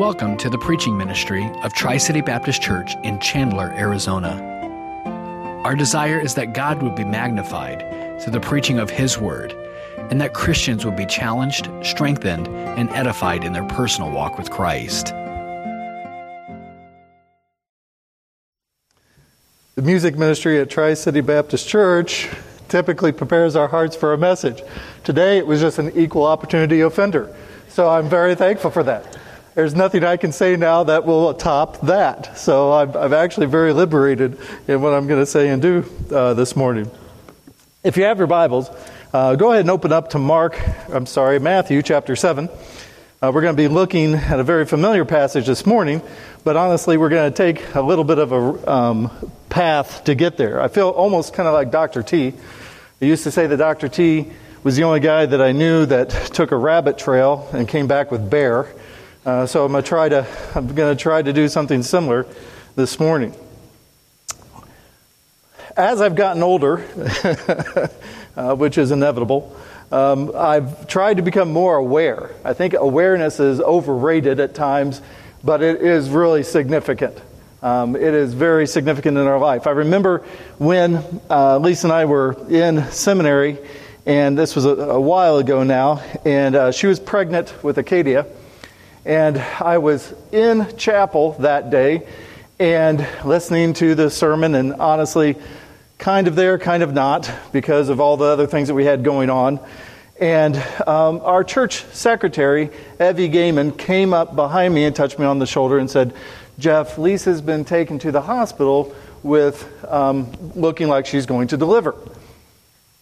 Welcome to the preaching ministry of Tri City Baptist Church in Chandler, Arizona. Our desire is that God would be magnified through the preaching of His Word, and that Christians would be challenged, strengthened, and edified in their personal walk with Christ. The music ministry at Tri City Baptist Church typically prepares our hearts for a message. Today it was just an equal opportunity offender. So I'm very thankful for that. There's nothing I can say now that will top that. So I'm, I'm actually very liberated in what I'm going to say and do uh, this morning. If you have your Bibles, uh, go ahead and open up to Mark, I'm sorry, Matthew chapter 7. Uh, we're going to be looking at a very familiar passage this morning, but honestly, we're going to take a little bit of a um, path to get there. I feel almost kind of like Dr. T. I used to say that Dr. T was the only guy that I knew that took a rabbit trail and came back with bear. Uh, so I'm going to try to I'm going to try to do something similar this morning. As I've gotten older, uh, which is inevitable, um, I've tried to become more aware. I think awareness is overrated at times, but it is really significant. Um, it is very significant in our life. I remember when uh, Lisa and I were in seminary, and this was a, a while ago now, and uh, she was pregnant with Acadia. And I was in chapel that day and listening to the sermon, and honestly, kind of there, kind of not, because of all the other things that we had going on. And um, our church secretary, Evie Gaiman, came up behind me and touched me on the shoulder and said, Jeff, Lisa's been taken to the hospital with um, looking like she's going to deliver.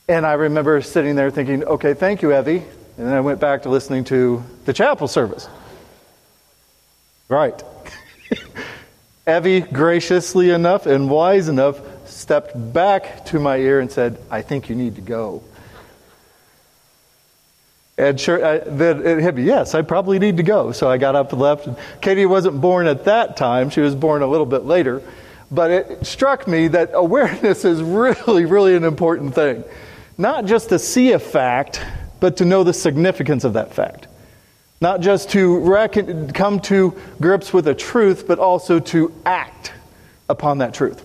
And I remember sitting there thinking, okay, thank you, Evie. And then I went back to listening to the chapel service. Right. Evie, graciously enough and wise enough, stepped back to my ear and said, I think you need to go. And sure, I, then it hit uh, me, yes, I probably need to go. So I got up and left. Katie wasn't born at that time, she was born a little bit later. But it struck me that awareness is really, really an important thing. Not just to see a fact, but to know the significance of that fact. Not just to reckon, come to grips with a truth, but also to act upon that truth.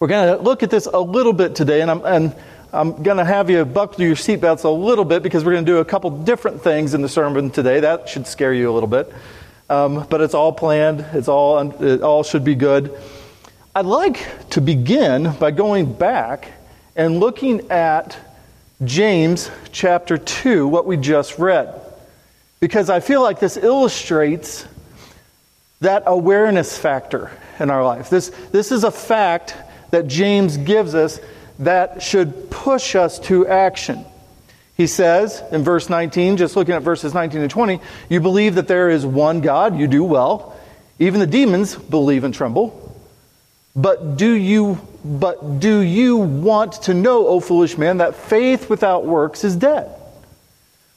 We're going to look at this a little bit today, and I'm, and I'm going to have you buckle your seatbelts a little bit because we're going to do a couple different things in the sermon today. That should scare you a little bit. Um, but it's all planned, it's all, it all should be good. I'd like to begin by going back and looking at James chapter 2, what we just read because I feel like this illustrates that awareness factor in our life. This, this is a fact that James gives us that should push us to action. He says in verse 19, just looking at verses 19 and 20, you believe that there is one God, you do well. Even the demons believe and tremble. But do you but do you want to know, O foolish man, that faith without works is dead?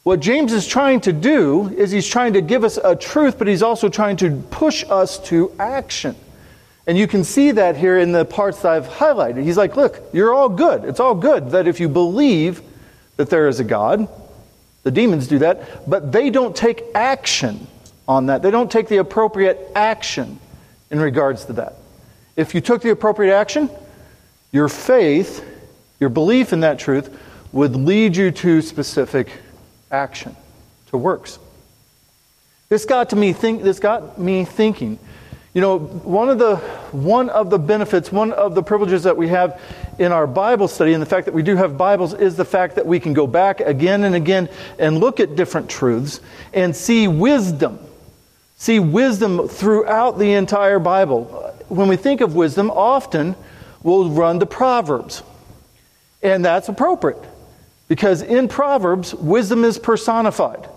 What James is trying to do is he's trying to give us a truth, but he's also trying to push us to action. And you can see that here in the parts that I've highlighted. He's like, look, you're all good. It's all good that if you believe that there is a God, the demons do that, but they don't take action on that. They don't take the appropriate action in regards to that. If you took the appropriate action, your faith, your belief in that truth, would lead you to specific action, to works. This got to me think this got me thinking. You know, one of the one of the benefits, one of the privileges that we have in our Bible study and the fact that we do have Bibles is the fact that we can go back again and again and look at different truths and see wisdom. See wisdom throughout the entire Bible. When we think of wisdom, often we'll run to Proverbs. And that's appropriate. Because in Proverbs, wisdom is personified,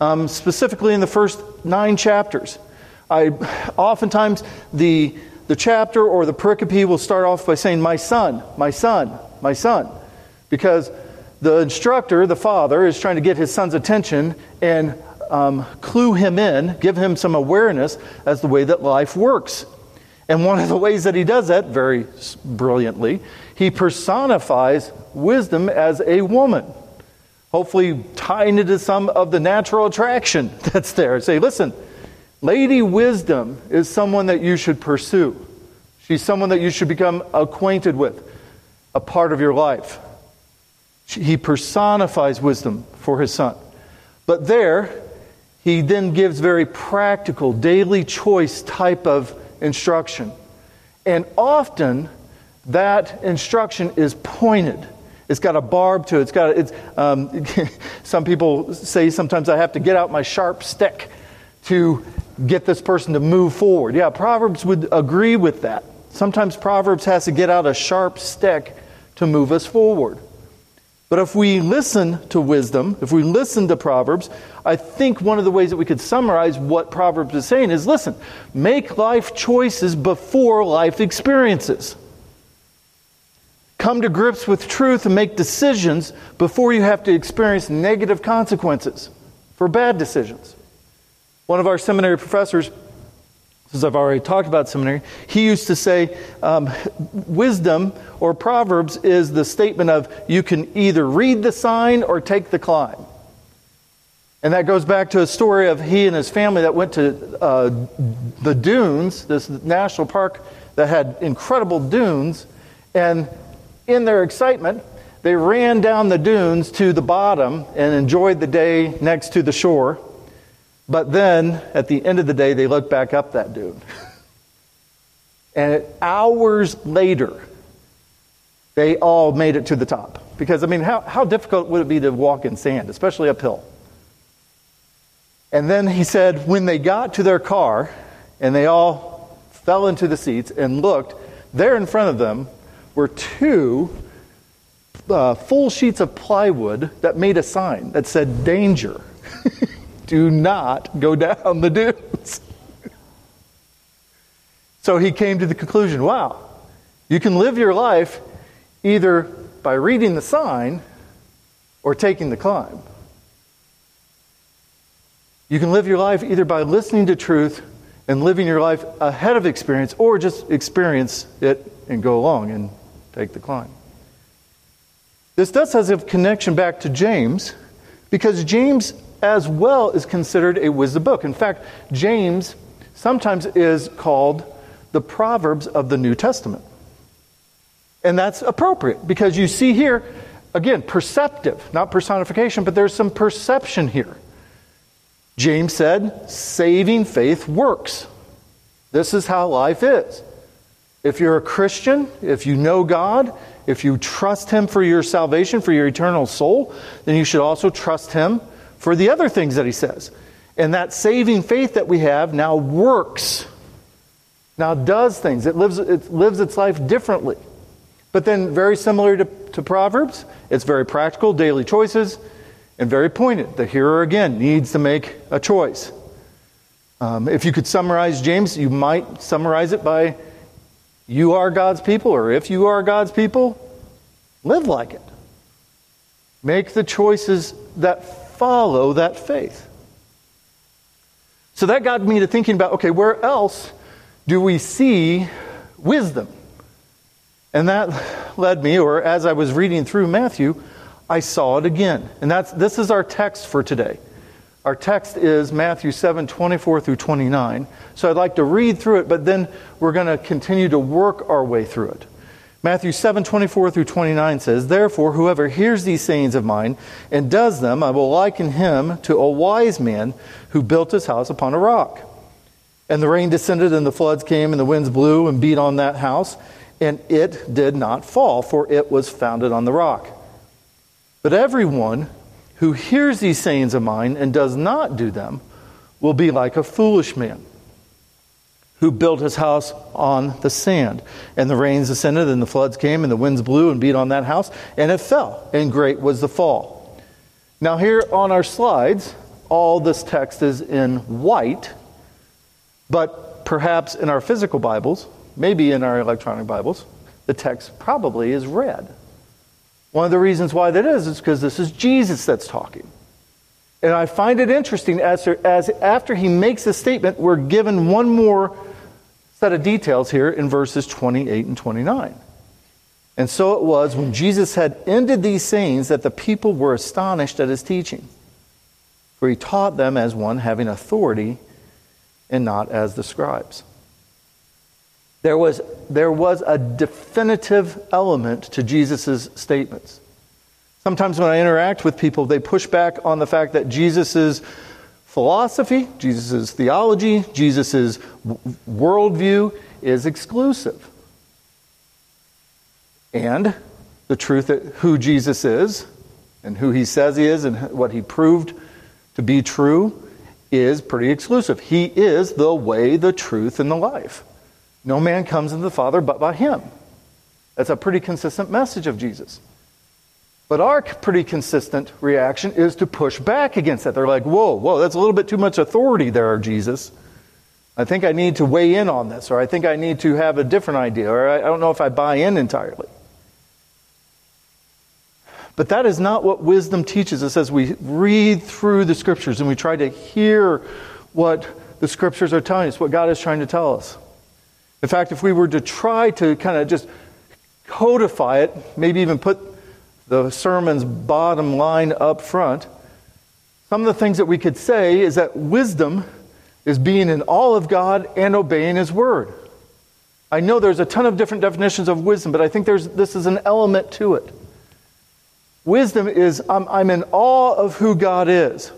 um, specifically in the first nine chapters. I, oftentimes, the, the chapter or the pericope will start off by saying, My son, my son, my son. Because the instructor, the father, is trying to get his son's attention and um, clue him in, give him some awareness as the way that life works. And one of the ways that he does that, very brilliantly, he personifies wisdom as a woman. Hopefully, tying it to some of the natural attraction that's there. Say, listen, Lady Wisdom is someone that you should pursue. She's someone that you should become acquainted with, a part of your life. He personifies wisdom for his son. But there, he then gives very practical, daily choice type of instruction. And often, that instruction is pointed. It's got a barb to it. It's got it's, um, some people say sometimes I have to get out my sharp stick to get this person to move forward. Yeah, Proverbs would agree with that. Sometimes Proverbs has to get out a sharp stick to move us forward. But if we listen to wisdom, if we listen to Proverbs, I think one of the ways that we could summarize what Proverbs is saying is listen, make life choices before life experiences. Come to grips with truth and make decisions before you have to experience negative consequences for bad decisions. One of our seminary professors, as I've already talked about seminary, he used to say um, wisdom or Proverbs is the statement of you can either read the sign or take the climb. And that goes back to a story of he and his family that went to uh, the dunes, this national park that had incredible dunes. And in their excitement, they ran down the dunes to the bottom and enjoyed the day next to the shore. But then, at the end of the day, they looked back up that dune. and hours later, they all made it to the top. Because, I mean, how, how difficult would it be to walk in sand, especially uphill? And then he said, when they got to their car and they all fell into the seats and looked, there in front of them were two uh, full sheets of plywood that made a sign that said danger. do not go down the dunes. so he came to the conclusion wow, you can live your life either by reading the sign or taking the climb. You can live your life either by listening to truth and living your life ahead of experience or just experience it and go along and take the climb. This does have a connection back to James because James as well is considered a wisdom book. In fact, James sometimes is called the Proverbs of the New Testament. And that's appropriate because you see here, again, perceptive, not personification, but there's some perception here. James said, saving faith works. This is how life is. If you're a Christian, if you know God, if you trust Him for your salvation, for your eternal soul, then you should also trust Him for the other things that he says. And that saving faith that we have now works, now does things. It lives, it lives its life differently. But then, very similar to, to Proverbs, it's very practical, daily choices, and very pointed. The hearer, again, needs to make a choice. Um, if you could summarize James, you might summarize it by you are God's people, or if you are God's people, live like it. Make the choices that follow that faith. So that got me to thinking about okay, where else do we see wisdom? And that led me, or as I was reading through Matthew, I saw it again. And that's, this is our text for today. Our text is Matthew 7 24 through 29. So I'd like to read through it, but then we're going to continue to work our way through it. Matthew 7 24 through 29 says, Therefore, whoever hears these sayings of mine and does them, I will liken him to a wise man who built his house upon a rock. And the rain descended, and the floods came, and the winds blew and beat on that house, and it did not fall, for it was founded on the rock. But everyone who hears these sayings of mine and does not do them will be like a foolish man who built his house on the sand. And the rains ascended, and the floods came, and the winds blew and beat on that house, and it fell, and great was the fall. Now, here on our slides, all this text is in white, but perhaps in our physical Bibles, maybe in our electronic Bibles, the text probably is red. One of the reasons why that is is because this is Jesus that's talking. And I find it interesting as, as after he makes a statement, we're given one more set of details here in verses 28 and 29. And so it was when Jesus had ended these sayings that the people were astonished at his teaching. For he taught them as one having authority and not as the scribes. There was, there was a definitive element to Jesus' statements. Sometimes when I interact with people, they push back on the fact that Jesus' philosophy, Jesus' theology, Jesus' worldview is exclusive. And the truth that who Jesus is and who he says he is and what he proved to be true is pretty exclusive. He is the way, the truth, and the life. No man comes to the Father but by him. That's a pretty consistent message of Jesus. But our pretty consistent reaction is to push back against that. They're like, whoa, whoa, that's a little bit too much authority there, Jesus. I think I need to weigh in on this, or I think I need to have a different idea, or I don't know if I buy in entirely. But that is not what wisdom teaches us as we read through the scriptures and we try to hear what the scriptures are telling us, what God is trying to tell us. In fact, if we were to try to kind of just codify it, maybe even put the sermon's bottom line up front, some of the things that we could say is that wisdom is being in all of God and obeying His word. I know there's a ton of different definitions of wisdom, but I think there's, this is an element to it. Wisdom is I'm, I'm in awe of who God is.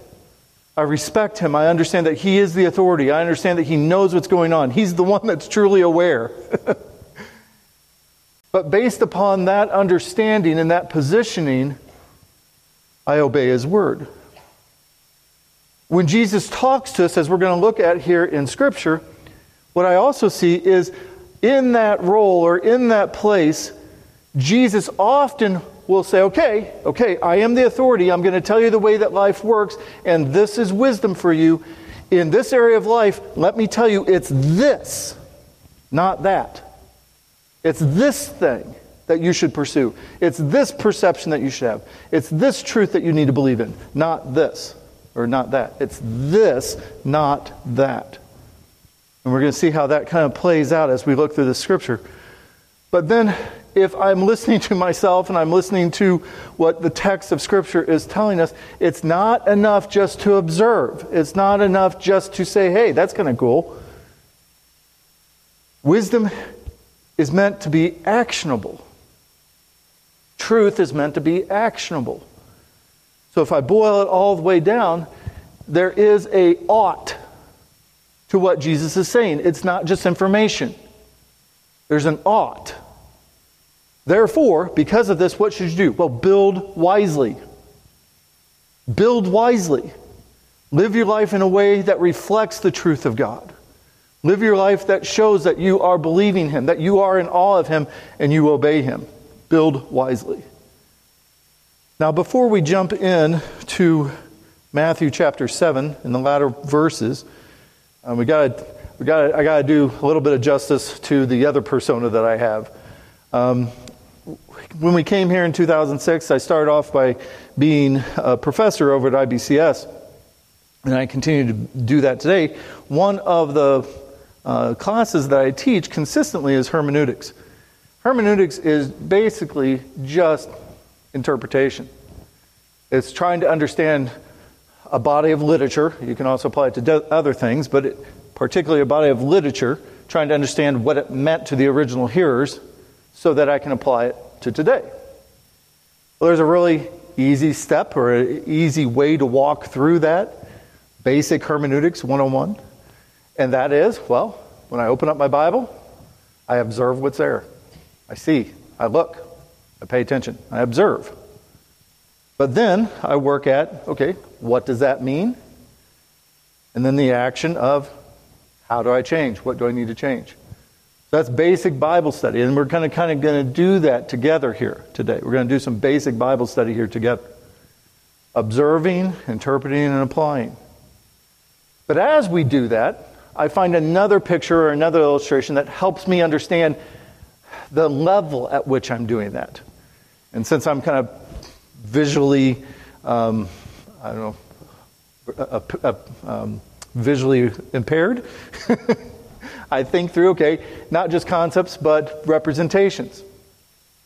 I respect him. I understand that he is the authority. I understand that he knows what's going on. He's the one that's truly aware. but based upon that understanding and that positioning, I obey his word. When Jesus talks to us, as we're going to look at here in Scripture, what I also see is in that role or in that place, Jesus often will say, okay, okay, I am the authority. I'm going to tell you the way that life works, and this is wisdom for you. In this area of life, let me tell you, it's this, not that. It's this thing that you should pursue. It's this perception that you should have. It's this truth that you need to believe in, not this or not that. It's this, not that. And we're going to see how that kind of plays out as we look through the scripture. But then if I'm listening to myself and I'm listening to what the text of Scripture is telling us, it's not enough just to observe. It's not enough just to say, hey, that's kind of cool. Wisdom is meant to be actionable. Truth is meant to be actionable. So if I boil it all the way down, there is a ought to what Jesus is saying. It's not just information. There's an ought. Therefore, because of this, what should you do? Well, build wisely. Build wisely. Live your life in a way that reflects the truth of God. Live your life that shows that you are believing Him, that you are in awe of Him, and you obey Him. Build wisely. Now, before we jump in to Matthew chapter 7 in the latter verses, um, we got we got I got to do a little bit of justice to the other persona that I have. Um, when we came here in 2006, I started off by being a professor over at IBCS, and I continue to do that today. One of the uh, classes that I teach consistently is hermeneutics. Hermeneutics is basically just interpretation. It's trying to understand a body of literature. You can also apply it to other things, but it, particularly a body of literature, trying to understand what it meant to the original hearers so that I can apply it to today. Well, there's a really easy step or an easy way to walk through that basic hermeneutics 101. And that is, well, when I open up my Bible, I observe what's there. I see, I look, I pay attention, I observe. But then I work at, okay, what does that mean? And then the action of how do I change? What do I need to change? So That's basic Bible study, and we're kind of kind of going to do that together here today. We're going to do some basic Bible study here together. Observing, interpreting, and applying. But as we do that, I find another picture or another illustration that helps me understand the level at which I'm doing that. And since I'm kind of visually, um, I don't know, um, visually impaired, I think through, okay, not just concepts, but representations.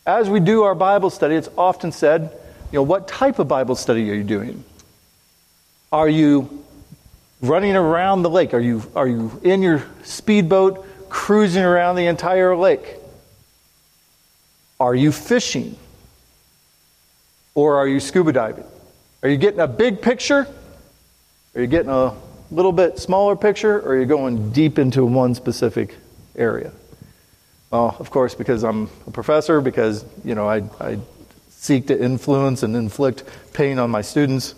As we do our Bible study, it's often said, you know, what type of Bible study are you doing? Are you running around the lake? Are you, are you in your speedboat cruising around the entire lake? Are you fishing? Or are you scuba diving? Are you getting a big picture? Are you getting a little bit smaller picture? Or are you going deep into one specific area? Well, of course, because I'm a professor, because, you know, I, I seek to influence and inflict pain on my students.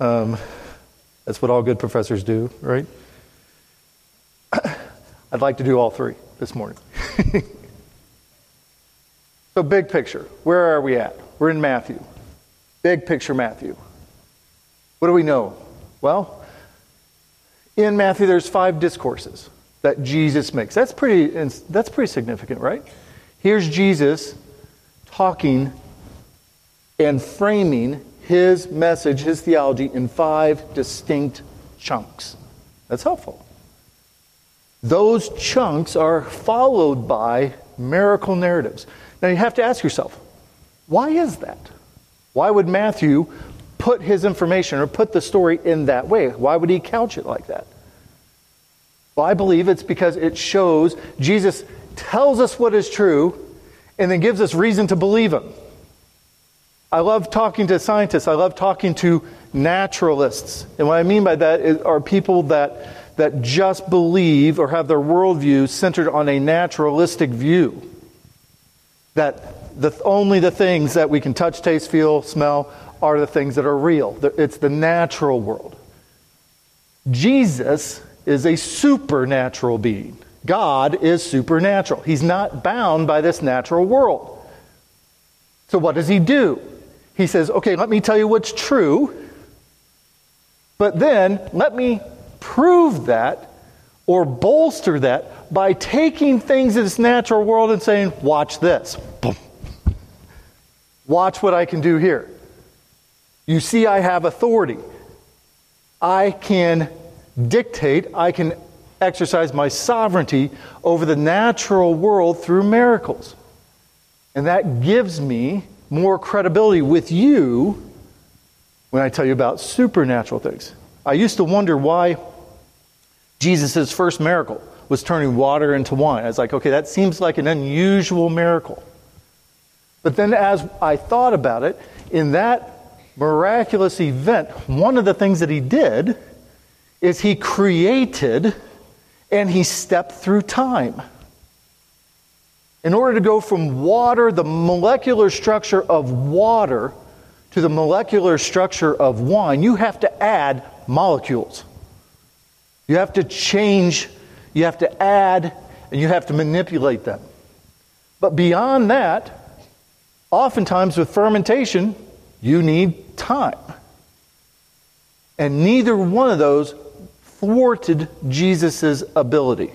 Um, that's what all good professors do, right? I'd like to do all three this morning. so, big picture. Where are we at? We're in Matthew. Big picture Matthew. What do we know? Well, in Matthew, there's five discourses that Jesus makes. That's pretty, that's pretty significant, right? Here's Jesus talking and framing his message, his theology, in five distinct chunks. That's helpful. Those chunks are followed by miracle narratives. Now you have to ask yourself, why is that? Why would Matthew put his information or put the story in that way? Why would he couch it like that? Well, I believe it's because it shows Jesus tells us what is true and then gives us reason to believe him. I love talking to scientists. I love talking to naturalists. And what I mean by that is, are people that, that just believe or have their worldview centered on a naturalistic view. That the, only the things that we can touch, taste, feel, smell are the things that are real. It's the natural world. Jesus is a supernatural being. God is supernatural. He's not bound by this natural world. So, what does he do? He says, okay, let me tell you what's true, but then let me prove that or bolster that by taking things in this natural world and saying, watch this. Watch what I can do here. You see, I have authority. I can dictate, I can exercise my sovereignty over the natural world through miracles. And that gives me more credibility with you when I tell you about supernatural things. I used to wonder why Jesus' first miracle was turning water into wine. I was like, okay, that seems like an unusual miracle. But then as I thought about it, in that miraculous event, one of the things that he did is he created and he stepped through time. In order to go from water, the molecular structure of water, to the molecular structure of wine, you have to add molecules. You have to change, you have to add, and you have to manipulate them. But beyond that, oftentimes with fermentation, you need time. And neither one of those thwarted Jesus' ability.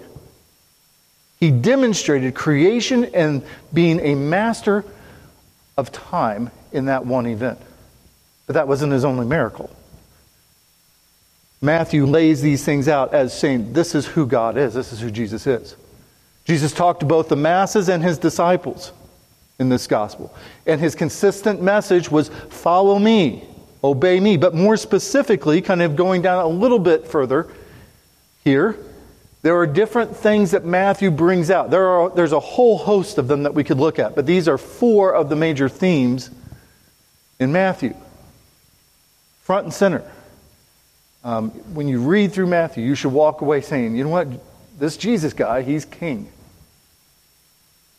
He demonstrated creation and being a master of time in that one event. But that wasn't his only miracle. Matthew lays these things out as saying, This is who God is, this is who Jesus is. Jesus talked to both the masses and his disciples in this gospel. And his consistent message was, Follow me obey me. But more specifically, kind of going down a little bit further here, there are different things that Matthew brings out. There are, there's a whole host of them that we could look at, but these are four of the major themes in Matthew. Front and center. Um, when you read through Matthew, you should walk away saying, you know what? This Jesus guy, he's king.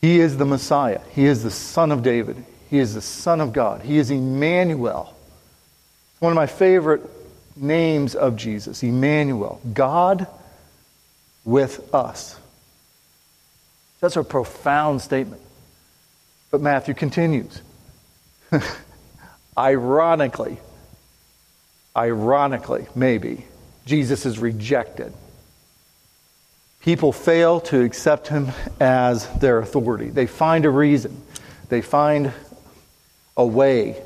He is the Messiah. He is the Son of David. He is the Son of God. He is Emmanuel. One of my favorite names of Jesus, Emmanuel, God with us. That's a profound statement. But Matthew continues. ironically, ironically, maybe, Jesus is rejected. People fail to accept him as their authority. They find a reason, they find a way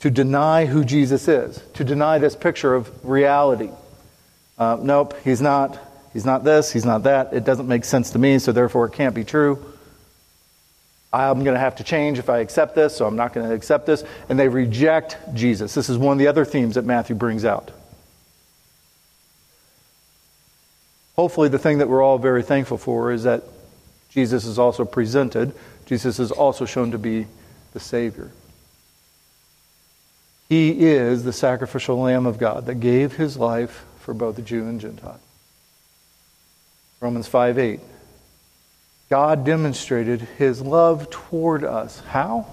to deny who Jesus is, to deny this picture of reality. Uh, nope, he's not. He's not this, he's not that. It doesn't make sense to me, so therefore it can't be true. I'm going to have to change if I accept this, so I'm not going to accept this. And they reject Jesus. This is one of the other themes that Matthew brings out. Hopefully, the thing that we're all very thankful for is that Jesus is also presented, Jesus is also shown to be the Savior. He is the sacrificial Lamb of God that gave his life for both the Jew and Gentile. Romans 5 8. God demonstrated his love toward us. How?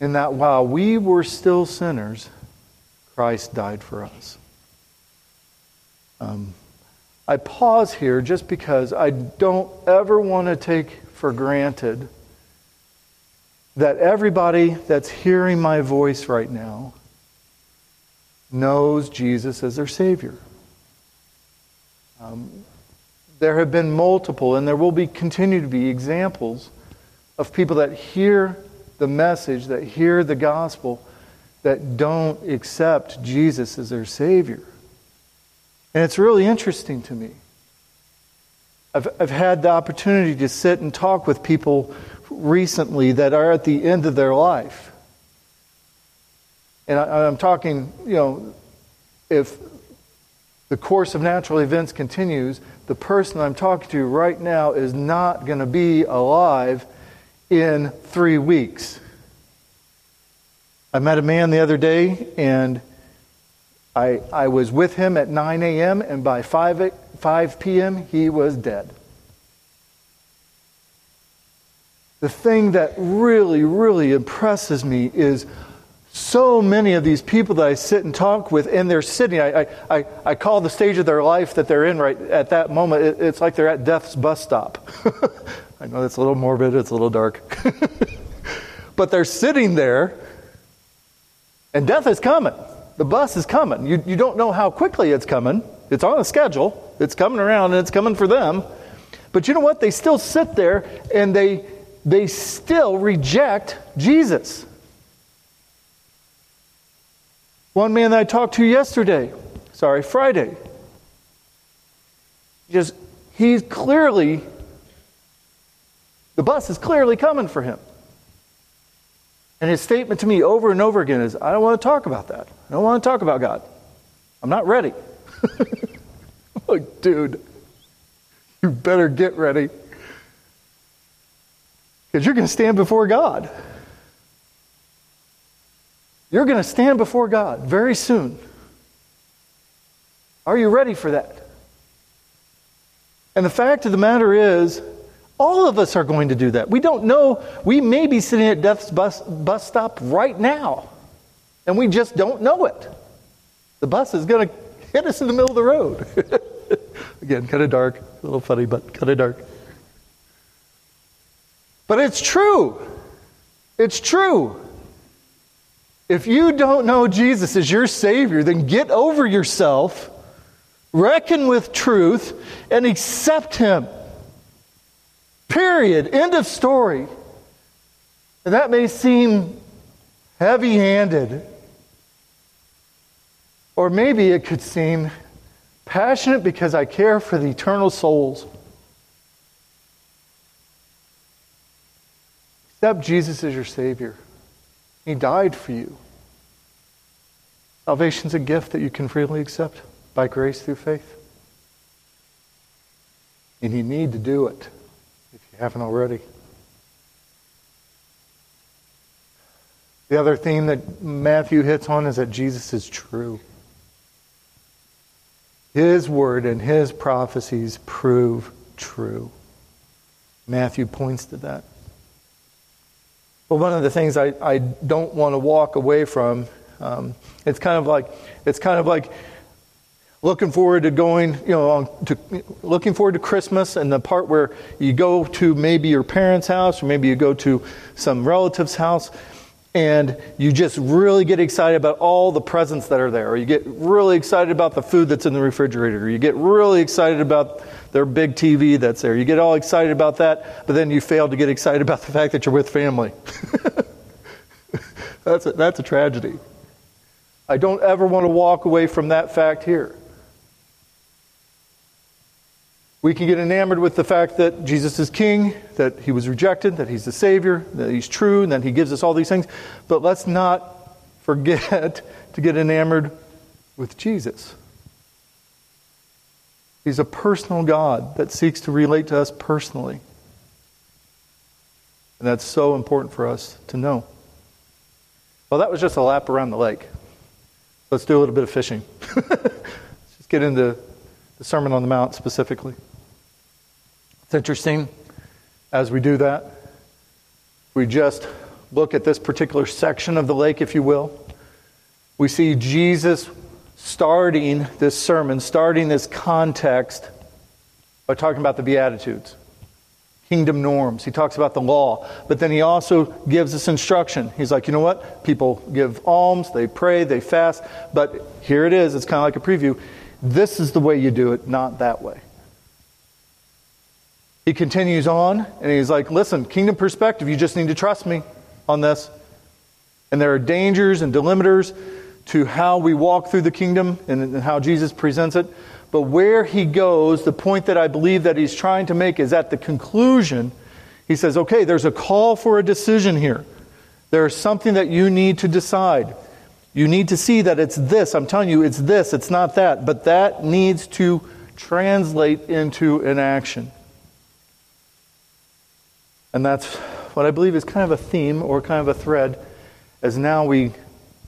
In that while we were still sinners, Christ died for us. Um, I pause here just because I don't ever want to take for granted that everybody that's hearing my voice right now knows Jesus as their Savior. Um, there have been multiple, and there will be continue to be examples of people that hear the message, that hear the gospel, that don't accept Jesus as their Savior. And it's really interesting to me. I've, I've had the opportunity to sit and talk with people recently that are at the end of their life. And I, I'm talking, you know, if the course of natural events continues, the person I'm talking to right now is not going to be alive in three weeks. I met a man the other day, and I, I was with him at 9 a.m., and by 5, 5 p.m., he was dead. the thing that really, really impresses me is so many of these people that I sit and talk with, and they're sitting. I, I, I call the stage of their life that they're in right at that moment, it, it's like they're at death's bus stop. I know that's a little morbid, it's a little dark. but they're sitting there, and death is coming. The bus is coming. You, you don't know how quickly it's coming. It's on a schedule, it's coming around, and it's coming for them. But you know what? They still sit there and they they still reject Jesus. One man that I talked to yesterday, sorry, Friday, just he's clearly the bus is clearly coming for him. And his statement to me over and over again is, I don't want to talk about that. I don't want to talk about God. I'm not ready. like, dude, you better get ready. Because you're going to stand before God. You're going to stand before God very soon. Are you ready for that? And the fact of the matter is, all of us are going to do that. We don't know. We may be sitting at death's bus, bus stop right now, and we just don't know it. The bus is going to hit us in the middle of the road. Again, kind of dark, a little funny, but kind of dark. But it's true. It's true. If you don't know Jesus as your Savior, then get over yourself, reckon with truth, and accept Him. Period. End of story. And that may seem heavy handed, or maybe it could seem passionate because I care for the eternal souls. Accept Jesus as your Savior. He died for you. Salvation is a gift that you can freely accept by grace through faith. And you need to do it if you haven't already. The other theme that Matthew hits on is that Jesus is true. His word and his prophecies prove true. Matthew points to that. Well, one of the things I, I don't want to walk away from, um, it's kind of like it's kind of like looking forward to going, you know, to looking forward to Christmas and the part where you go to maybe your parents' house or maybe you go to some relative's house and you just really get excited about all the presents that are there, or you get really excited about the food that's in the refrigerator, or you get really excited about their big TV that's there. You get all excited about that, but then you fail to get excited about the fact that you're with family. that's, a, that's a tragedy. I don't ever want to walk away from that fact here. We can get enamored with the fact that Jesus is king, that he was rejected, that he's the Savior, that he's true, and that he gives us all these things. But let's not forget to get enamored with Jesus. He's a personal God that seeks to relate to us personally. And that's so important for us to know. Well, that was just a lap around the lake. Let's do a little bit of fishing. Let's just get into the Sermon on the Mount specifically. It's interesting as we do that. We just look at this particular section of the lake, if you will. We see Jesus starting this sermon, starting this context by talking about the Beatitudes, kingdom norms. He talks about the law, but then he also gives us instruction. He's like, you know what? People give alms, they pray, they fast, but here it is. It's kind of like a preview. This is the way you do it, not that way. He continues on and he's like, listen, kingdom perspective, you just need to trust me on this. And there are dangers and delimiters to how we walk through the kingdom and how Jesus presents it. But where he goes, the point that I believe that he's trying to make is at the conclusion, he says, okay, there's a call for a decision here. There's something that you need to decide. You need to see that it's this. I'm telling you, it's this, it's not that. But that needs to translate into an action. And that's what I believe is kind of a theme or kind of a thread as now we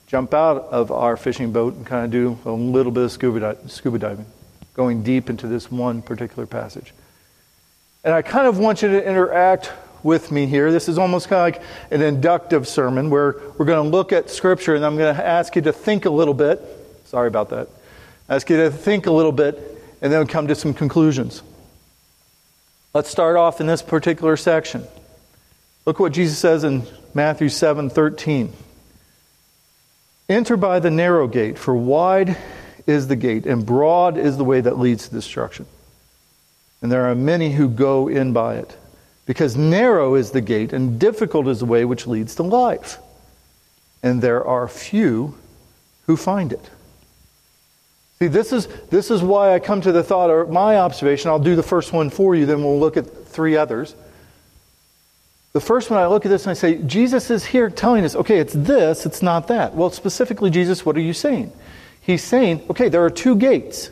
jump out of our fishing boat and kind of do a little bit of scuba, scuba diving, going deep into this one particular passage. And I kind of want you to interact with me here. This is almost kind of like an inductive sermon where we're going to look at Scripture and I'm going to ask you to think a little bit. Sorry about that. Ask you to think a little bit and then come to some conclusions. Let's start off in this particular section. Look what Jesus says in Matthew 7 13. Enter by the narrow gate, for wide is the gate, and broad is the way that leads to destruction. And there are many who go in by it, because narrow is the gate, and difficult is the way which leads to life. And there are few who find it. See, this is, this is why I come to the thought, or my observation, I'll do the first one for you, then we'll look at three others. The first one, I look at this and I say, Jesus is here telling us, okay, it's this, it's not that. Well, specifically, Jesus, what are you saying? He's saying, okay, there are two gates.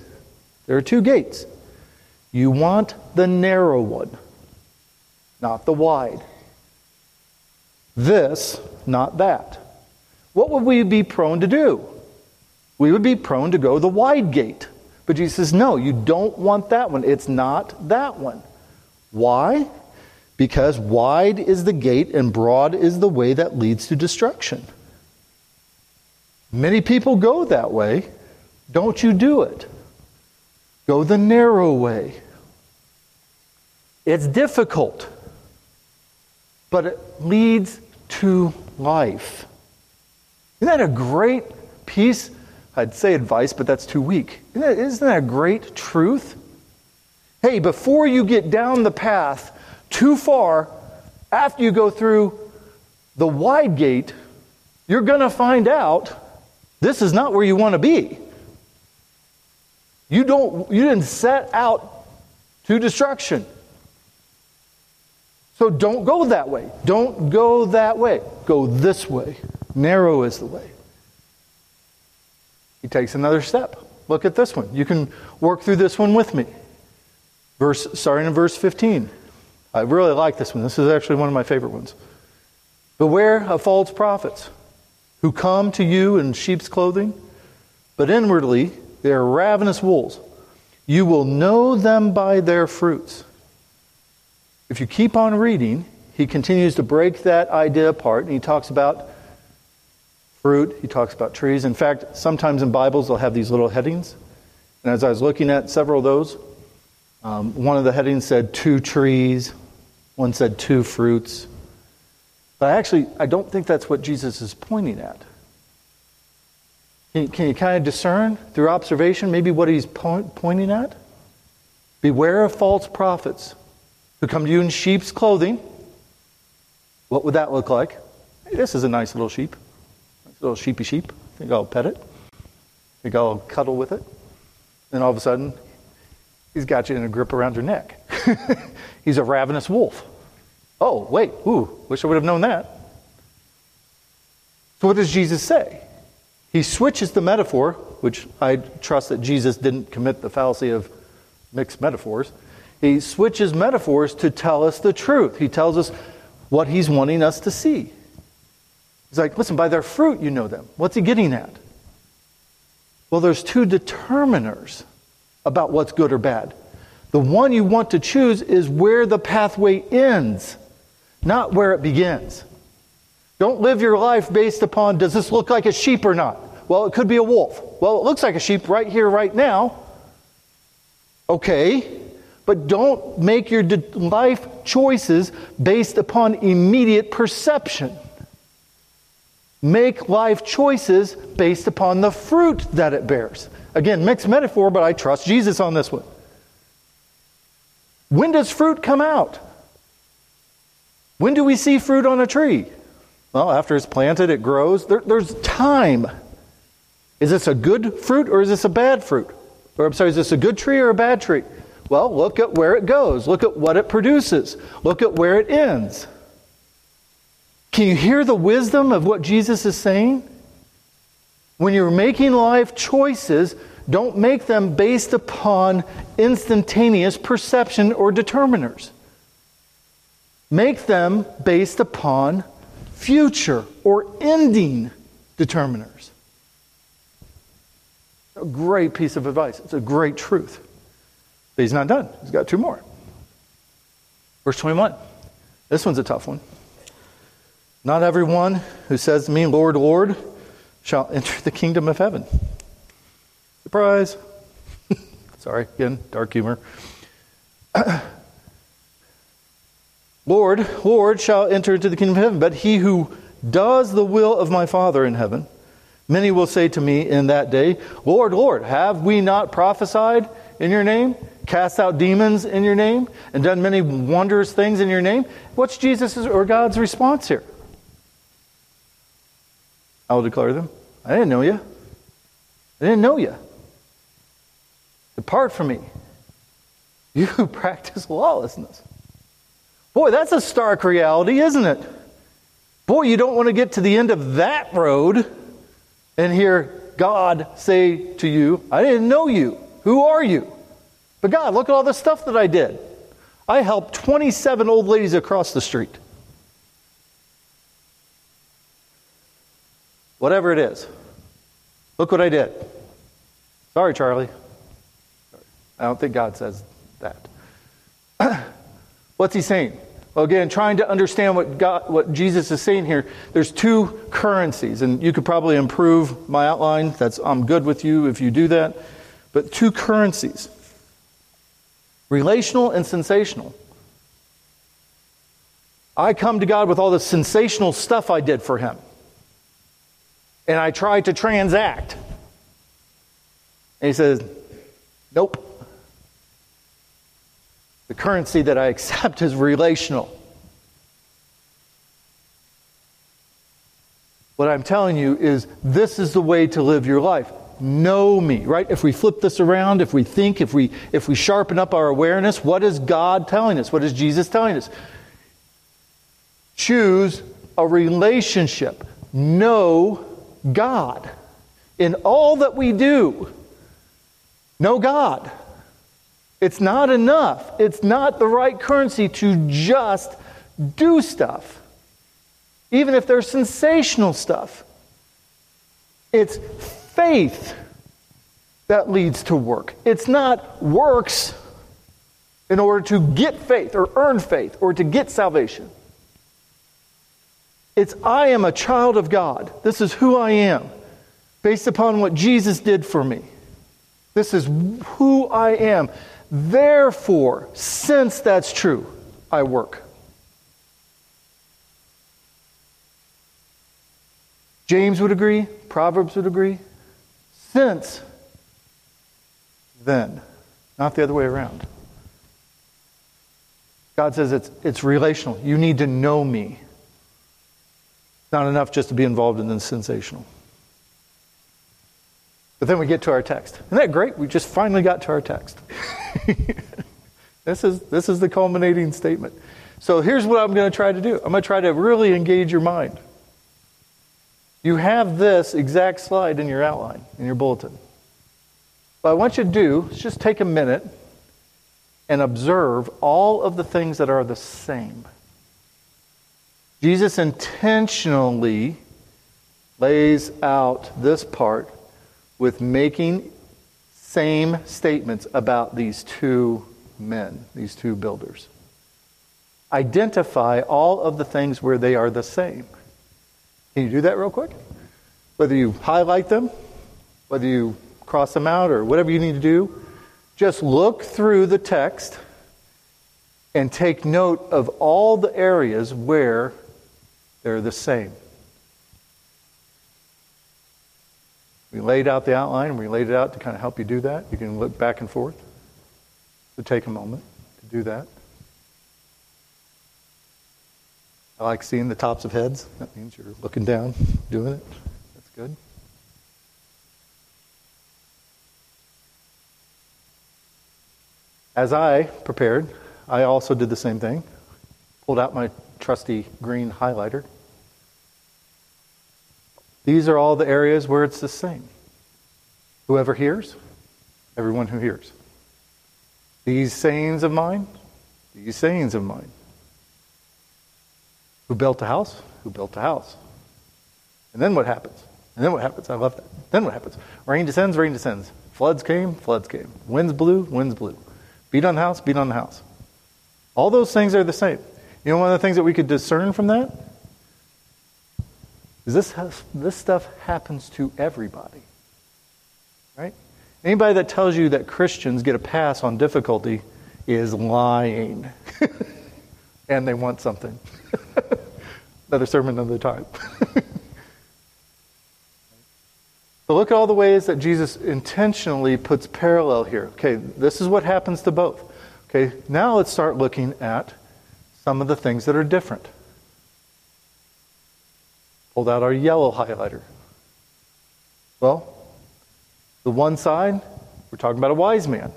There are two gates. You want the narrow one, not the wide. This, not that. What would we be prone to do? We would be prone to go the wide gate. But Jesus says, no, you don't want that one. It's not that one. Why? because wide is the gate and broad is the way that leads to destruction. Many people go that way. Don't you do it. Go the narrow way. It's difficult, but it leads to life. Isn't that a great piece? I'd say advice, but that's too weak. Isn't that, isn't that a great truth? Hey, before you get down the path too far, after you go through the wide gate, you're going to find out this is not where you want to be. You don't you didn't set out to destruction. So don't go that way. Don't go that way. Go this way. Narrow is the way. Takes another step. Look at this one. You can work through this one with me. Verse starting in verse 15. I really like this one. This is actually one of my favorite ones. Beware of false prophets who come to you in sheep's clothing, but inwardly they are ravenous wolves. You will know them by their fruits. If you keep on reading, he continues to break that idea apart, and he talks about fruit, he talks about trees. In fact, sometimes in Bibles they'll have these little headings. And as I was looking at several of those, um, one of the headings said two trees, one said two fruits. But I actually, I don't think that's what Jesus is pointing at. Can you, can you kind of discern through observation maybe what he's po- pointing at? Beware of false prophets who come to you in sheep's clothing. What would that look like? Hey, this is a nice little sheep. Little sheepy sheep. Think I'll pet it. Think I'll cuddle with it. And all of a sudden, He's got you in a grip around your neck. He's a ravenous wolf. Oh, wait, ooh, wish I would have known that. So, what does Jesus say? He switches the metaphor, which I trust that Jesus didn't commit the fallacy of mixed metaphors. He switches metaphors to tell us the truth. He tells us what he's wanting us to see. He's like, listen, by their fruit you know them. What's he getting at? Well, there's two determiners about what's good or bad. The one you want to choose is where the pathway ends, not where it begins. Don't live your life based upon does this look like a sheep or not? Well, it could be a wolf. Well, it looks like a sheep right here, right now. Okay, but don't make your life choices based upon immediate perception. Make life choices based upon the fruit that it bears. Again, mixed metaphor, but I trust Jesus on this one. When does fruit come out? When do we see fruit on a tree? Well, after it's planted, it grows. There, there's time. Is this a good fruit or is this a bad fruit? Or I'm sorry, is this a good tree or a bad tree? Well, look at where it goes. Look at what it produces. Look at where it ends. Can you hear the wisdom of what Jesus is saying? When you're making life choices, don't make them based upon instantaneous perception or determiners. Make them based upon future or ending determiners. A great piece of advice. It's a great truth. But he's not done. He's got two more. Verse 21. This one's a tough one. Not everyone who says to me, Lord, Lord, shall enter the kingdom of heaven. Surprise. Sorry, again, dark humor. Lord, Lord shall enter into the kingdom of heaven, but he who does the will of my Father in heaven. Many will say to me in that day, Lord, Lord, have we not prophesied in your name, cast out demons in your name, and done many wondrous things in your name? What's Jesus' or God's response here? I will declare them. I didn't know you. I didn't know you. Depart from me. You who practice lawlessness. Boy, that's a stark reality, isn't it? Boy, you don't want to get to the end of that road and hear God say to you, I didn't know you. Who are you? But God, look at all the stuff that I did. I helped 27 old ladies across the street. Whatever it is. Look what I did. Sorry, Charlie. I don't think God says that. What's he saying? Well, again, trying to understand what, God, what Jesus is saying here, there's two currencies, and you could probably improve my outline. That's I'm good with you if you do that. But two currencies relational and sensational. I come to God with all the sensational stuff I did for Him and I try to transact. And he says, Nope. The currency that I accept is relational. What I'm telling you is this is the way to live your life. Know me, right? If we flip this around, if we think, if we if we sharpen up our awareness, what is God telling us? What is Jesus telling us? Choose a relationship. Know God. In all that we do, know God. It's not enough. It's not the right currency to just do stuff, even if there's sensational stuff. It's faith that leads to work. It's not works in order to get faith or earn faith or to get salvation. It's I am a child of God. This is who I am based upon what Jesus did for me. This is who I am. Therefore, since that's true, I work. James would agree, Proverbs would agree. Since then, not the other way around. God says it's, it's relational. You need to know me. Not enough just to be involved in the sensational. But then we get to our text. Isn't that great? We just finally got to our text. this, is, this is the culminating statement. So here's what I'm going to try to do I'm going to try to really engage your mind. You have this exact slide in your outline, in your bulletin. What I want you to do is just take a minute and observe all of the things that are the same. Jesus intentionally lays out this part with making same statements about these two men, these two builders. Identify all of the things where they are the same. Can you do that real quick? Whether you highlight them, whether you cross them out, or whatever you need to do, just look through the text and take note of all the areas where they're the same. We laid out the outline, and we laid it out to kind of help you do that. You can look back and forth. to take a moment to do that. I like seeing the tops of heads. That means you're looking down, doing it. That's good. As I prepared, I also did the same thing. Pulled out my trusty green highlighter. These are all the areas where it's the same. Whoever hears, everyone who hears. These sayings of mine, these sayings of mine. Who built a house? Who built a house? And then what happens? And then what happens? I love that. Then what happens? Rain descends, rain descends. Floods came, floods came. Winds blew, winds blew. Beat on the house, beat on the house. All those things are the same. You know one of the things that we could discern from that? Is this, this stuff happens to everybody. Right? Anybody that tells you that Christians get a pass on difficulty is lying. and they want something. Another sermon another time. so look at all the ways that Jesus intentionally puts parallel here. Okay, this is what happens to both. Okay, now let's start looking at some of the things that are different. Pulled out our yellow highlighter. Well, the one side, we're talking about a wise man.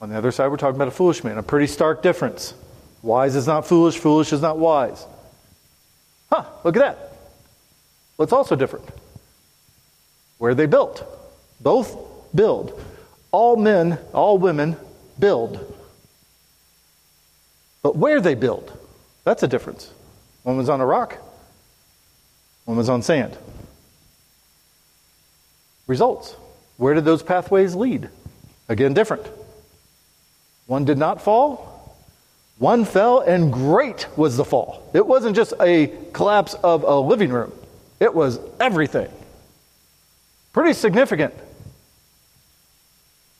On the other side, we're talking about a foolish man. A pretty stark difference. Wise is not foolish, foolish is not wise. Huh, look at that. What's also different? Where they built. Both build. All men, all women build. But where they build, that's a difference. One was on a rock, one was on sand. Results. Where did those pathways lead? Again, different. One did not fall, one fell, and great was the fall. It wasn't just a collapse of a living room, it was everything. Pretty significant.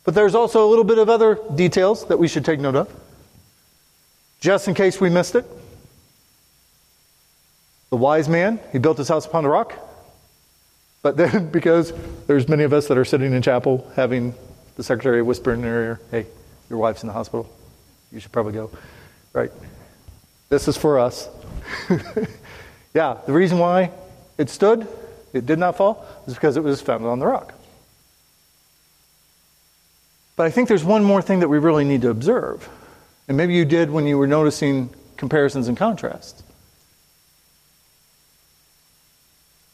But there's also a little bit of other details that we should take note of, just in case we missed it. The wise man, he built his house upon the rock. But then, because there's many of us that are sitting in chapel having the secretary whisper in their ear, hey, your wife's in the hospital. You should probably go. Right? This is for us. yeah, the reason why it stood, it did not fall, is because it was founded on the rock. But I think there's one more thing that we really need to observe. And maybe you did when you were noticing comparisons and contrasts.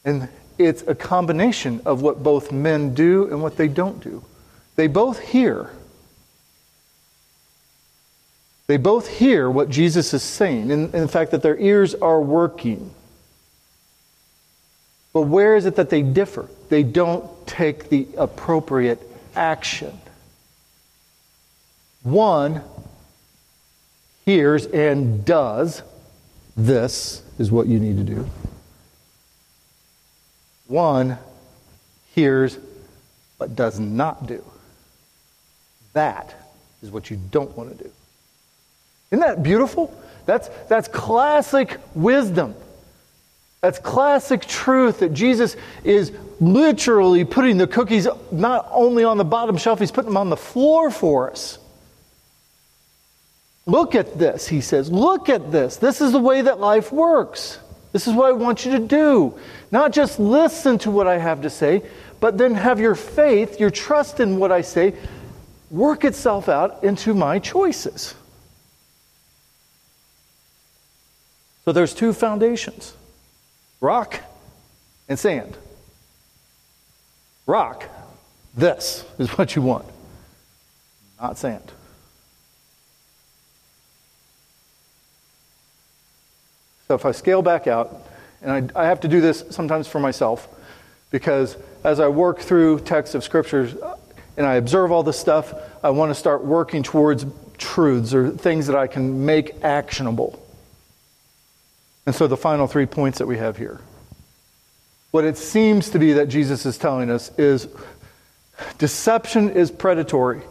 And it's a combination of what both men do and what they don't do. They both hear they both hear what Jesus is saying, and, in fact, that their ears are working. But where is it that they differ? They don't take the appropriate action. One hears and does. This is what you need to do. One hears but does not do. That is what you don't want to do. Isn't that beautiful? That's, that's classic wisdom. That's classic truth that Jesus is literally putting the cookies not only on the bottom shelf, he's putting them on the floor for us. Look at this, he says. Look at this. This is the way that life works. This is what I want you to do. Not just listen to what I have to say, but then have your faith, your trust in what I say, work itself out into my choices. So there's two foundations rock and sand. Rock, this is what you want, not sand. So if I scale back out, and I, I have to do this sometimes for myself, because as I work through texts of scriptures uh, and I observe all this stuff, I want to start working towards truths or things that I can make actionable. And so the final three points that we have here. What it seems to be that Jesus is telling us is deception is predatory.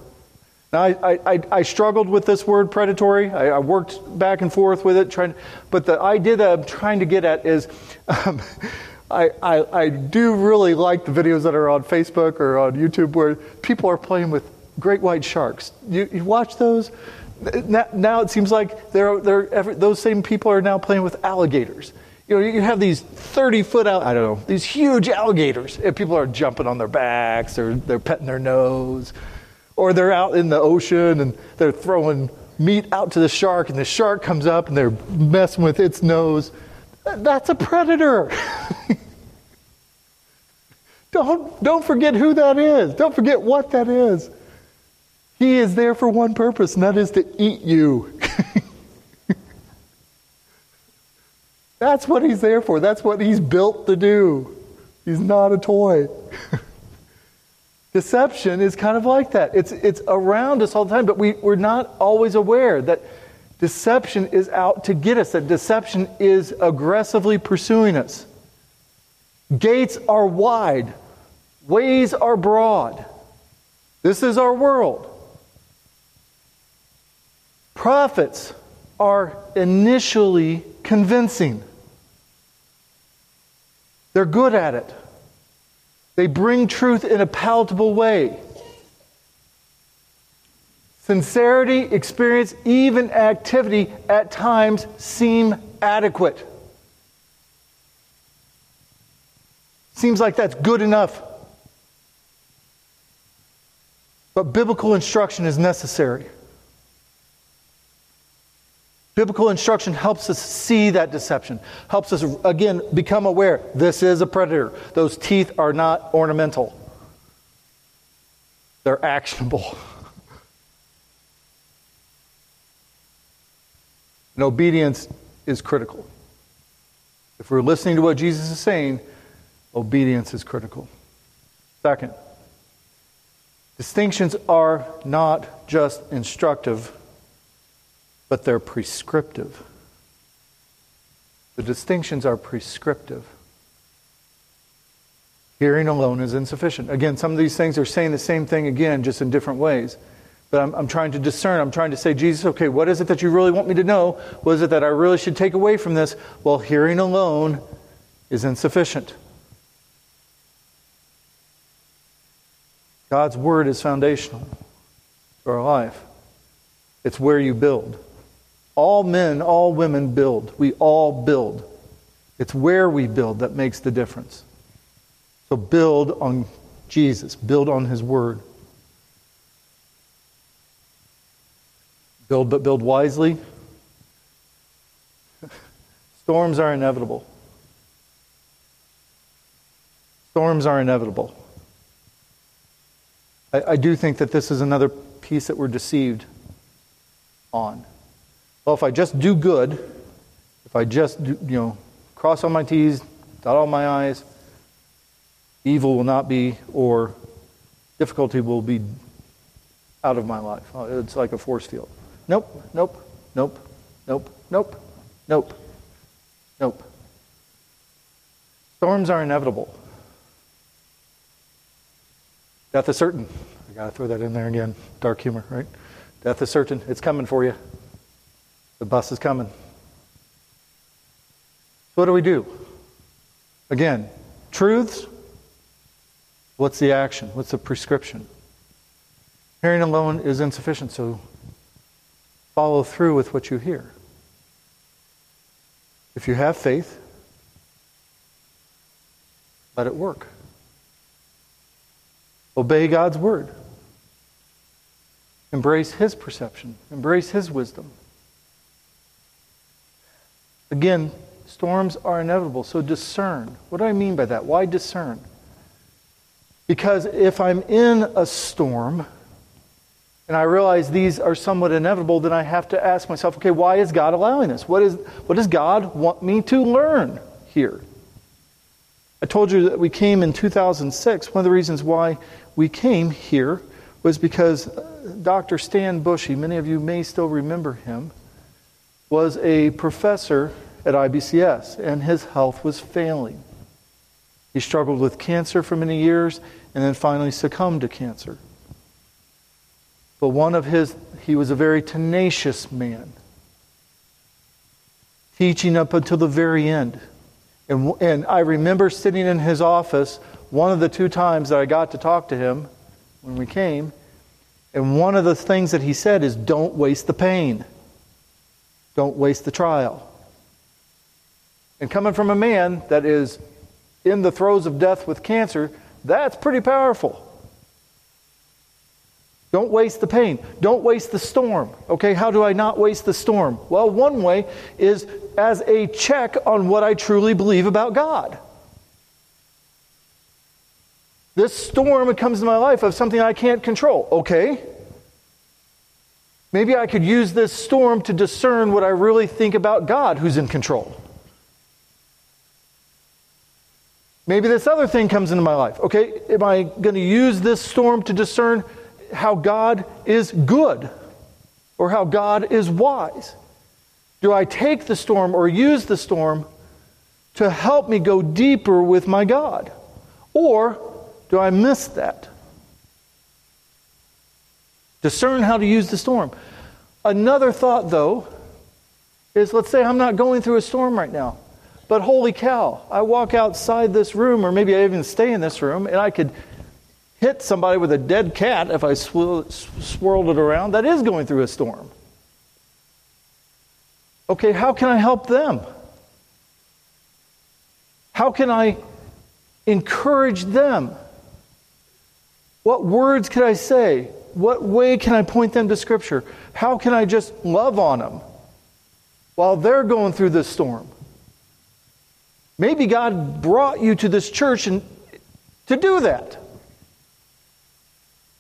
Now, I, I, I struggled with this word predatory. I, I, worked back and forth with it, trying, but the idea that I'm trying to get at is um, I, I, I do really like the videos that are on Facebook or on YouTube where people are playing with great white sharks. You, you watch those? Now it seems like they're, they're, those same people are now playing with alligators. You know, you have these 30 foot, out, I don't know, these huge alligators, and people are jumping on their backs, or they're petting their nose, or they're out in the ocean and they're throwing meat out to the shark, and the shark comes up and they're messing with its nose. That's a predator. don't, don't forget who that is. Don't forget what that is. He is there for one purpose, and that is to eat you. That's what he's there for. That's what he's built to do. He's not a toy. Deception is kind of like that. It's, it's around us all the time, but we, we're not always aware that deception is out to get us, that deception is aggressively pursuing us. Gates are wide, ways are broad. This is our world. Prophets are initially convincing. They're good at it. They bring truth in a palatable way. Sincerity, experience, even activity at times seem adequate. Seems like that's good enough. But biblical instruction is necessary. Biblical instruction helps us see that deception, helps us, again, become aware this is a predator. Those teeth are not ornamental, they're actionable. And obedience is critical. If we're listening to what Jesus is saying, obedience is critical. Second, distinctions are not just instructive but they're prescriptive. The distinctions are prescriptive. Hearing alone is insufficient. Again, some of these things are saying the same thing again, just in different ways. But I'm, I'm, trying to discern. I'm trying to say, Jesus, okay, what is it that you really want me to know? What is it that I really should take away from this? Well, hearing alone is insufficient. God's word is foundational to our life, it's where you build. All men, all women build. We all build. It's where we build that makes the difference. So build on Jesus, build on His Word. Build, but build wisely. Storms are inevitable. Storms are inevitable. I, I do think that this is another piece that we're deceived on. Well, if I just do good, if I just, do, you know, cross all my T's, dot all my I's, evil will not be, or difficulty will be out of my life. Oh, it's like a force field. Nope, nope, nope, nope, nope, nope, nope. Storms are inevitable. Death is certain. I got to throw that in there again. Dark humor, right? Death is certain. It's coming for you. The bus is coming. What do we do? Again, truths. What's the action? What's the prescription? Hearing alone is insufficient, so follow through with what you hear. If you have faith, let it work. Obey God's word. Embrace His perception. Embrace His wisdom. Again, storms are inevitable, so discern. What do I mean by that? Why discern? Because if I'm in a storm, and I realize these are somewhat inevitable, then I have to ask myself, okay, why is God allowing this? What, is, what does God want me to learn here? I told you that we came in 2006. One of the reasons why we came here was because uh, Dr. Stan Bushy, many of you may still remember him, was a professor at IBCS, and his health was failing. He struggled with cancer for many years and then finally succumbed to cancer. But one of his, he was a very tenacious man, teaching up until the very end. And, and I remember sitting in his office one of the two times that I got to talk to him when we came. And one of the things that he said is don't waste the pain, don't waste the trial. And coming from a man that is in the throes of death with cancer, that's pretty powerful. Don't waste the pain. Don't waste the storm. Okay, how do I not waste the storm? Well, one way is as a check on what I truly believe about God. This storm comes in my life of something I can't control. Okay. Maybe I could use this storm to discern what I really think about God who's in control. Maybe this other thing comes into my life. Okay, am I going to use this storm to discern how God is good or how God is wise? Do I take the storm or use the storm to help me go deeper with my God? Or do I miss that? Discern how to use the storm. Another thought, though, is let's say I'm not going through a storm right now. But holy cow, I walk outside this room, or maybe I even stay in this room, and I could hit somebody with a dead cat if I swirl, swirled it around that is going through a storm. Okay, how can I help them? How can I encourage them? What words can I say? What way can I point them to Scripture? How can I just love on them while they're going through this storm? Maybe God brought you to this church and, to do that.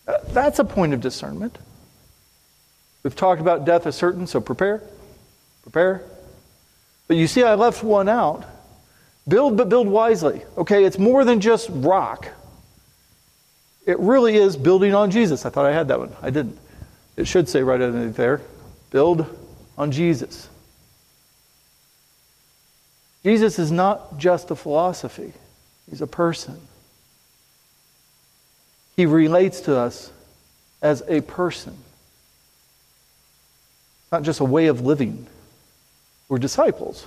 Uh, that's a point of discernment. We've talked about death as certain, so prepare. Prepare. But you see, I left one out. Build, but build wisely. Okay, it's more than just rock. It really is building on Jesus. I thought I had that one. I didn't. It should say right underneath there build on Jesus. Jesus is not just a philosophy, he's a person. He relates to us as a person. It's not just a way of living. We're disciples.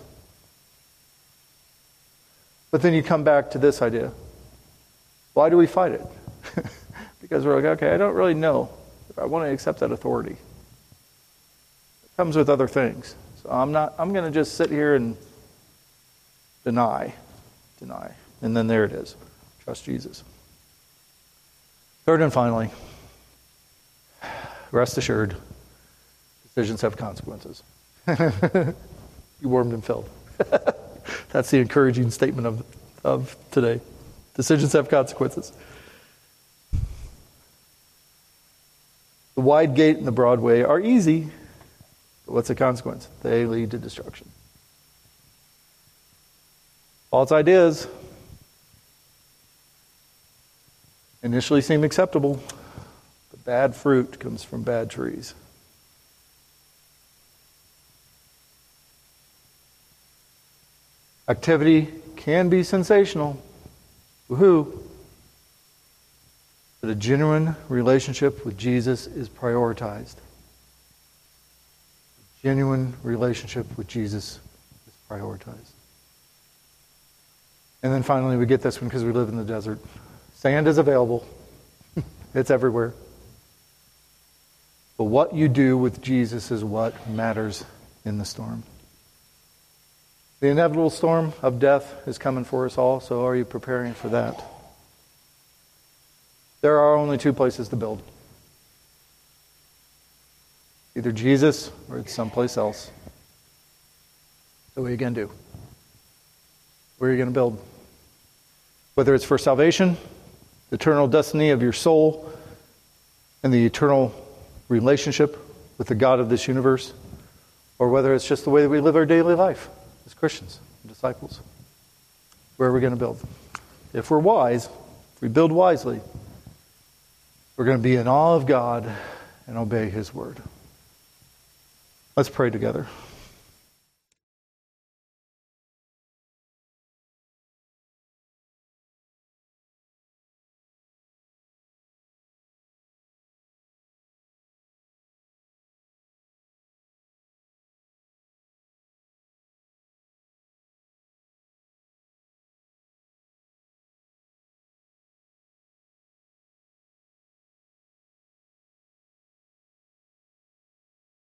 But then you come back to this idea. Why do we fight it? because we're like, okay, I don't really know if I want to accept that authority. It comes with other things. So I'm not I'm going to just sit here and deny. Deny. And then there it is. Trust Jesus. Third and finally, rest assured, decisions have consequences. you warmed and filled. That's the encouraging statement of, of today. Decisions have consequences. The wide gate and the broad way are easy, but what's the consequence? They lead to destruction. False ideas initially seem acceptable, but bad fruit comes from bad trees. Activity can be sensational. Woohoo! But a genuine relationship with Jesus is prioritized. A genuine relationship with Jesus is prioritized. And then finally, we get this one because we live in the desert. Sand is available, it's everywhere. But what you do with Jesus is what matters in the storm. The inevitable storm of death is coming for us all, so are you preparing for that? There are only two places to build either Jesus or it's someplace else. So, what are you going to do? Where are you going to build? Whether it's for salvation, the eternal destiny of your soul, and the eternal relationship with the God of this universe, or whether it's just the way that we live our daily life as Christians, disciples. Where are we going to build? If we're wise, if we build wisely, we're going to be in awe of God and obey His word. Let's pray together.